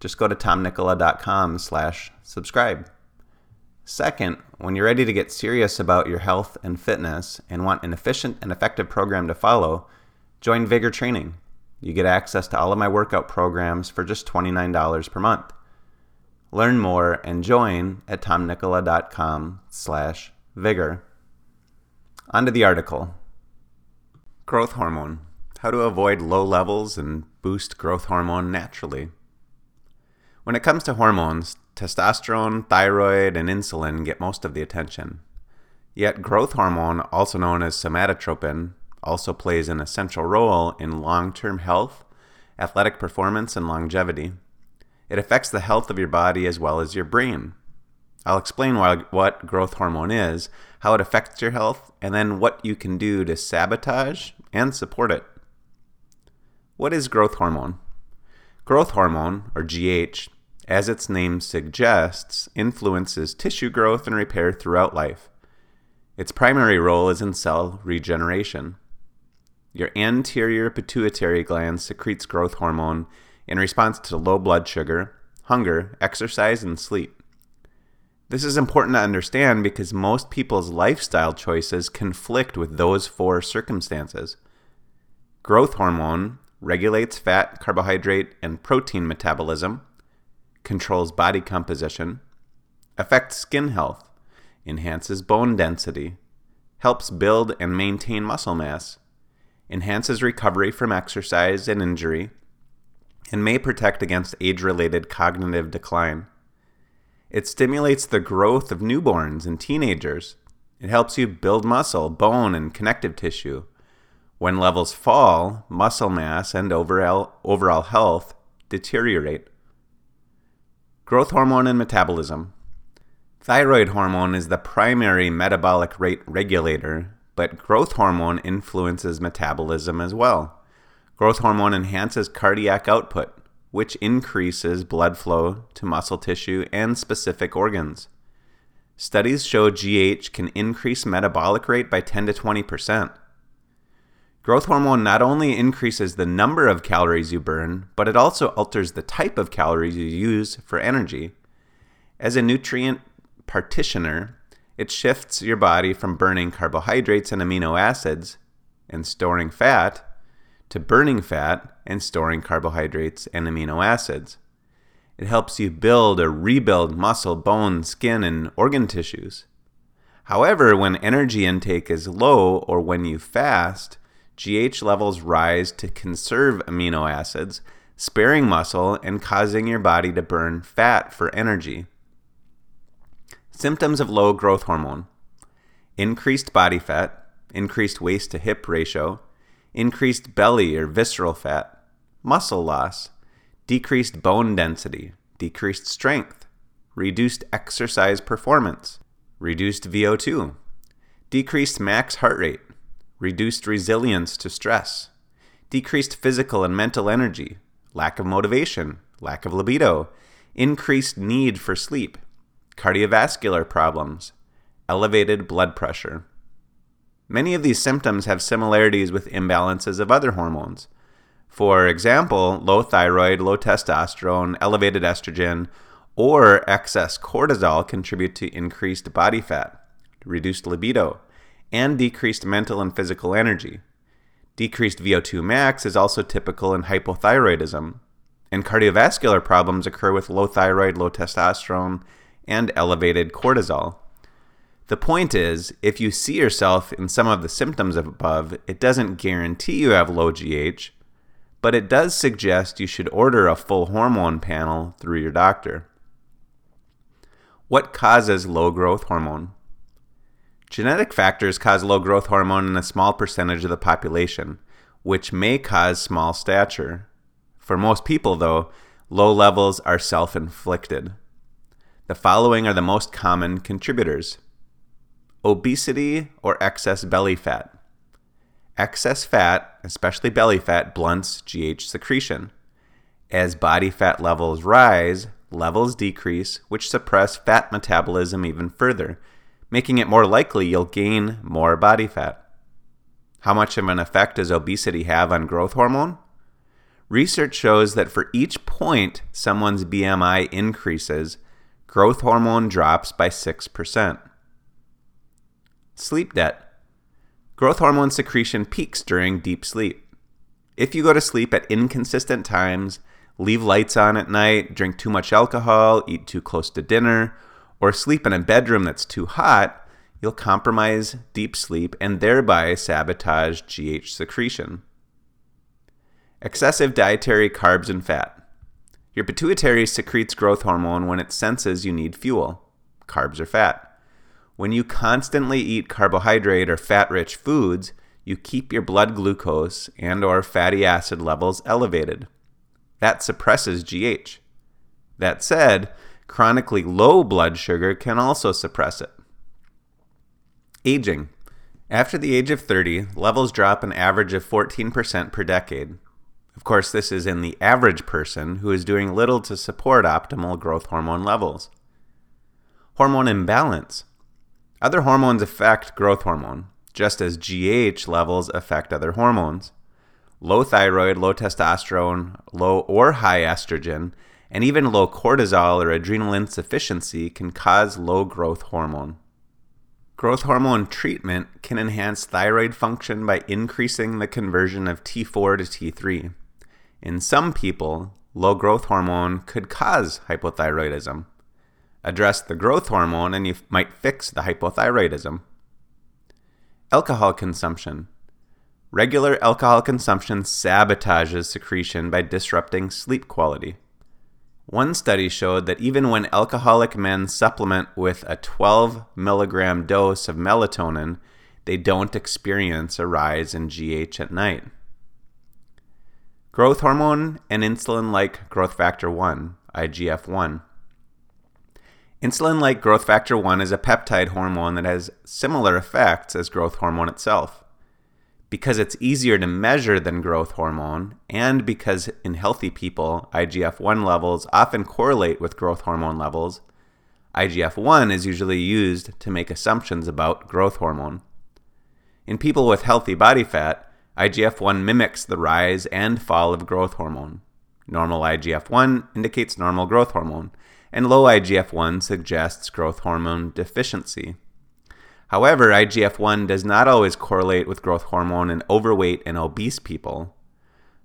just go to tomnikkola.com slash subscribe. Second, when you're ready to get serious about your health and fitness and want an efficient and effective program to follow, join Vigor Training. You get access to all of my workout programs for just $29 per month. Learn more and join at tomnikkola.com slash vigor. On to the article. Growth hormone. How to avoid low levels and boost growth hormone naturally. When it comes to hormones, testosterone, thyroid, and insulin get most of the attention. Yet, growth hormone, also known as somatotropin, also plays an essential role in long term health, athletic performance, and longevity. It affects the health of your body as well as your brain. I'll explain why, what growth hormone is, how it affects your health, and then what you can do to sabotage and support it. What is growth hormone? Growth hormone, or GH, as its name suggests, influences tissue growth and repair throughout life. Its primary role is in cell regeneration. Your anterior pituitary gland secretes growth hormone in response to low blood sugar, hunger, exercise, and sleep. This is important to understand because most people's lifestyle choices conflict with those four circumstances. Growth hormone regulates fat, carbohydrate, and protein metabolism, controls body composition, affects skin health, enhances bone density, helps build and maintain muscle mass, enhances recovery from exercise and injury, and may protect against age related cognitive decline. It stimulates the growth of newborns and teenagers. It helps you build muscle, bone, and connective tissue. When levels fall, muscle mass and overall, overall health deteriorate. Growth hormone and metabolism. Thyroid hormone is the primary metabolic rate regulator, but growth hormone influences metabolism as well. Growth hormone enhances cardiac output, which increases blood flow to muscle tissue and specific organs. Studies show GH can increase metabolic rate by 10 to 20%. Growth hormone not only increases the number of calories you burn, but it also alters the type of calories you use for energy. As a nutrient partitioner, it shifts your body from burning carbohydrates and amino acids and storing fat to burning fat and storing carbohydrates and amino acids. It helps you build or rebuild muscle, bone, skin, and organ tissues. However, when energy intake is low or when you fast, GH levels rise to conserve amino acids, sparing muscle and causing your body to burn fat for energy. Symptoms of low growth hormone increased body fat, increased waist to hip ratio, increased belly or visceral fat, muscle loss, decreased bone density, decreased strength, reduced exercise performance, reduced VO2, decreased max heart rate, reduced resilience to stress, decreased physical and mental energy, lack of motivation, lack of libido, increased need for sleep, cardiovascular problems, elevated blood pressure. Many of these symptoms have similarities with imbalances of other hormones. For example, low thyroid, low testosterone, elevated estrogen, or excess cortisol contribute to increased body fat, reduced libido, and decreased mental and physical energy. Decreased VO2 max is also typical in hypothyroidism, and cardiovascular problems occur with low thyroid, low testosterone, and elevated cortisol. The point is, if you see yourself in some of the symptoms above, it doesn't guarantee you have low GH, but it does suggest you should order a full hormone panel through your doctor. What causes low growth hormone? Genetic factors cause low growth hormone in a small percentage of the population, which may cause small stature. For most people, though, low levels are self inflicted. the following are the most common contributors obesity or excess belly fat. Excess fat, especially belly fat, blunts GH secretion. As body fat levels rise, levels decrease, which suppress fat metabolism even further, making it more likely you'll gain more body fat. How much of an effect does obesity have on growth hormone? Research shows that for each point someone's BMI increases, growth hormone drops by 6%. Sleep debt. Growth hormone secretion peaks during deep sleep. If you go to sleep at inconsistent times, leave lights on at night, drink too much alcohol, eat too close to dinner, or sleep in a bedroom that's too hot, you'll compromise deep sleep and thereby sabotage GH secretion. Excessive dietary carbs and fat. Your pituitary secretes growth hormone when it senses you need fuel, carbs or fat. When you constantly eat carbohydrate or fat-rich foods, you keep your blood glucose and or fatty acid levels elevated. That suppresses GH. That said, chronically low blood sugar can also suppress it. Aging. After the age of 30, levels drop an average of 14% per decade. Of course, this is in the average person who is doing little to support optimal growth hormone levels. Hormone imbalance. Other hormones affect growth hormone, just as GH levels affect other hormones. Low thyroid, low testosterone, low or high estrogen, and even low cortisol or adrenal insufficiency can cause low growth hormone. Growth hormone treatment can enhance thyroid function by increasing the conversion of T4 to T3. In some people, low growth hormone could cause hypothyroidism. Address the growth hormone and you might fix the hypothyroidism. Alcohol consumption. Regular alcohol consumption sabotages secretion by disrupting sleep quality. One study showed that even when alcoholic men supplement with a 12 milligram dose of melatonin, they don't experience a rise in GH at night. Growth hormone and insulin like growth factor 1, IGF 1. Insulin like growth factor 1 is a peptide hormone that has similar effects as growth hormone itself because it's easier to measure than growth hormone, and because in healthy people, IGF 1 levels often correlate with growth hormone levels, IGF 1 is usually used to make assumptions about growth hormone. In people with healthy body fat, IGF 1 mimics the rise and fall of growth hormone. Normal IGF 1 indicates normal growth hormone, and low IGF 1 suggests growth hormone deficiency. However, IGF 1 does not always correlate with growth hormone in overweight and obese people.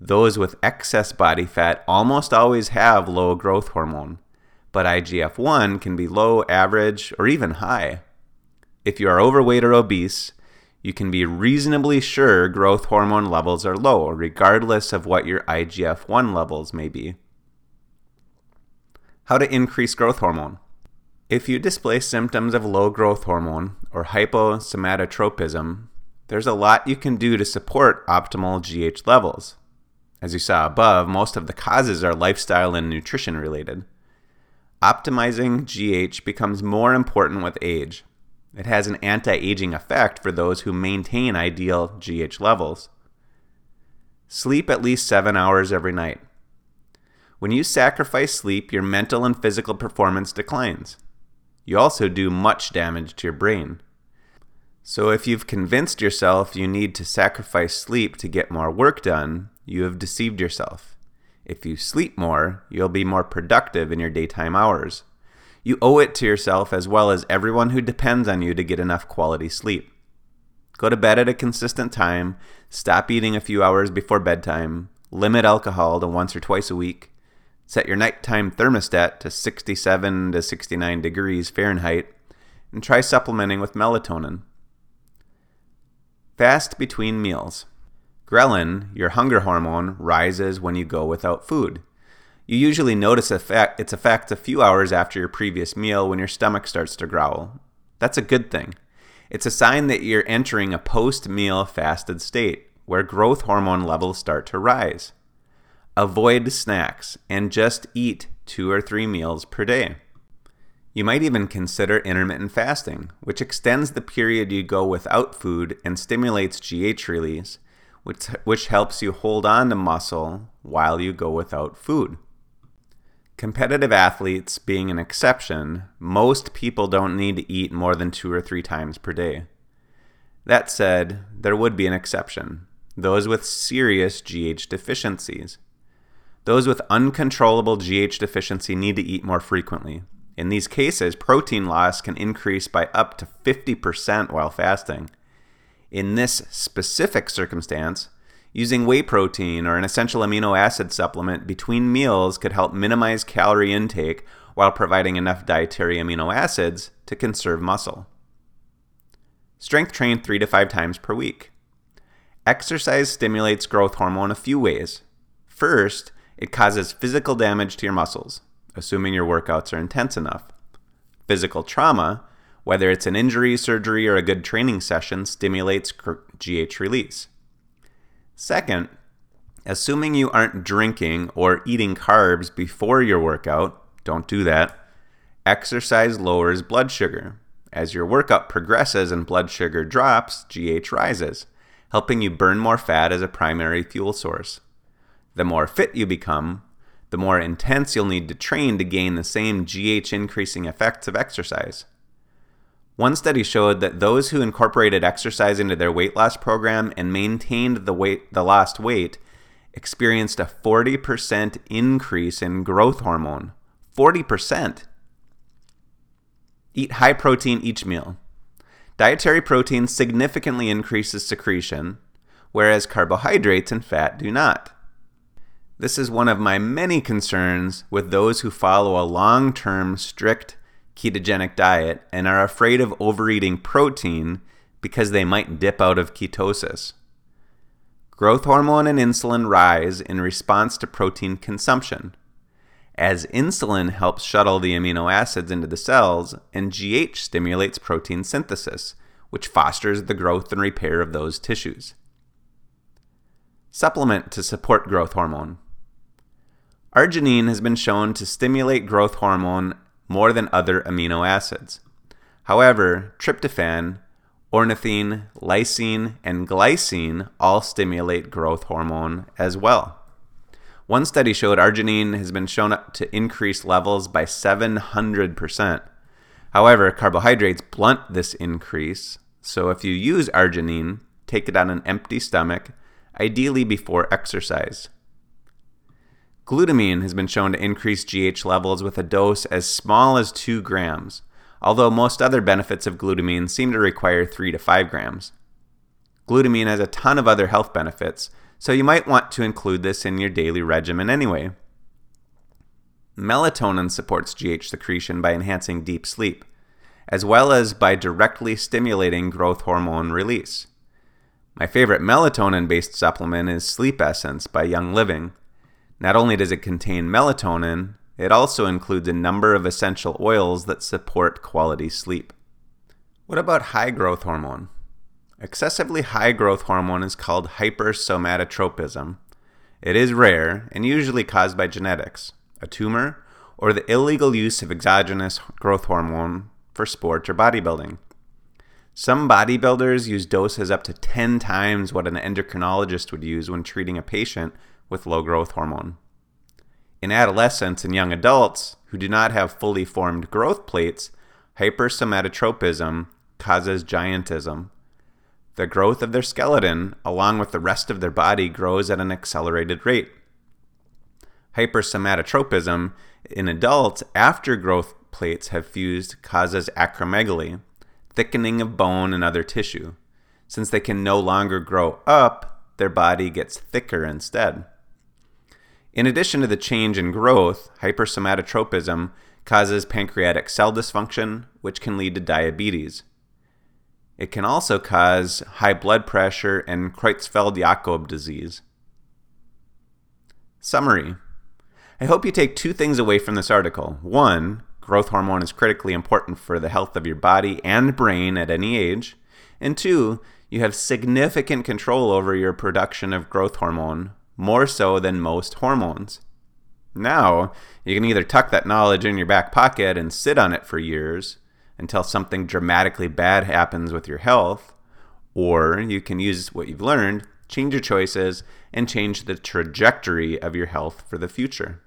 Those with excess body fat almost always have low growth hormone, but IGF 1 can be low, average, or even high. If you are overweight or obese, you can be reasonably sure growth hormone levels are low, regardless of what your IGF 1 levels may be. How to increase growth hormone. If you display symptoms of low growth hormone or hyposomatotropism, there's a lot you can do to support optimal GH levels. As you saw above, most of the causes are lifestyle and nutrition related. Optimizing GH becomes more important with age. It has an anti aging effect for those who maintain ideal GH levels. Sleep at least seven hours every night. When you sacrifice sleep, your mental and physical performance declines you also do much damage to your brain. So, if you've convinced yourself you need to sacrifice sleep to get more work done, you have deceived yourself. If you sleep more, you'll be more productive in your daytime hours. You owe it to yourself as well as everyone who depends on you to get enough quality sleep. Go to bed at a consistent time, stop eating a few hours before bedtime, limit alcohol to once or twice a week, Set your nighttime thermostat to 67 to 69 degrees Fahrenheit and try supplementing with melatonin. Fast between meals. Ghrelin, your hunger hormone, rises when you go without food. You usually notice effect, its effect a few hours after your previous meal when your stomach starts to growl. That's a good thing. It's a sign that you're entering a post meal fasted state where growth hormone levels start to rise. Avoid snacks and just eat two or three meals per day. You might even consider intermittent fasting, which extends the period you go without food and stimulates GH release, which, which helps you hold on to muscle while you go without food. Competitive athletes being an exception, most people don't need to eat more than two or three times per day. That said, there would be an exception those with serious GH deficiencies. Those with uncontrollable GH deficiency need to eat more frequently. In these cases, protein loss can increase by up to 50% while fasting. In this specific circumstance, using whey protein or an essential amino acid supplement between meals could help minimize calorie intake while providing enough dietary amino acids to conserve muscle. Strength train three to five times per week. Exercise stimulates growth hormone a few ways. First, it causes physical damage to your muscles, assuming your workouts are intense enough. Physical trauma, whether it's an injury, surgery, or a good training session, stimulates GH release. Second, assuming you aren't drinking or eating carbs before your workout, don't do that. Exercise lowers blood sugar, as your workout progresses and blood sugar drops, GH rises, helping you burn more fat as a primary fuel source. The more fit you become, the more intense you'll need to train to gain the same GH increasing effects of exercise. One study showed that those who incorporated exercise into their weight loss program and maintained the weight the lost weight experienced a 40% increase in growth hormone. 40%. Eat high protein each meal. Dietary protein significantly increases secretion, whereas carbohydrates and fat do not. This is one of my many concerns with those who follow a long term, strict ketogenic diet and are afraid of overeating protein because they might dip out of ketosis. Growth hormone and insulin rise in response to protein consumption as insulin helps shuttle the amino acids into the cells, and GH stimulates protein synthesis, which fosters the growth and repair of those tissues. Supplement to support growth hormone. Arginine has been shown to stimulate growth hormone more than other amino acids. However, tryptophan, ornithine, lysine, and glycine all stimulate growth hormone as well. One study showed arginine has been shown to increase levels by 700%. However, carbohydrates blunt this increase, so if you use arginine, take it on an empty stomach, ideally before exercise. Glutamine has been shown to increase GH levels with a dose as small as 2 grams, although most other benefits of glutamine seem to require 3 to 5 grams. Glutamine has a ton of other health benefits, so you might want to include this in your daily regimen anyway. Melatonin supports GH secretion by enhancing deep sleep, as well as by directly stimulating growth hormone release. My favorite melatonin based supplement is Sleep Essence by Young Living. Not only does it contain melatonin, it also includes a number of essential oils that support quality sleep. What about high growth hormone? Excessively high growth hormone is called hypersomatotropism. It is rare and usually caused by genetics, a tumor, or the illegal use of exogenous growth hormone for sport or bodybuilding. Some bodybuilders use doses up to 10 times what an endocrinologist would use when treating a patient with low growth hormone. In adolescents and young adults who do not have fully formed growth plates, hypersomatotropism causes giantism, the growth of their skeleton, along with the rest of their body, grows at an accelerated rate. Hypersomatotropism in adults after growth plates have fused causes acromegaly, thickening of bone and other tissue. Since they can no longer grow up, their body gets thicker instead. In addition to the change in growth, hypersomatotropism causes pancreatic cell dysfunction, which can lead to diabetes. It can also cause high blood pressure and Creutzfeldt Jakob disease. Summary I hope you take two things away from this article. One, growth hormone is critically important for the health of your body and brain at any age. And two, you have significant control over your production of growth hormone, more so than most hormones. Now, you can either tuck that knowledge in your back pocket and sit on it for years until something dramatically bad happens with your health, or you can use what you've learned, change your choices, and change the trajectory of your health for the future.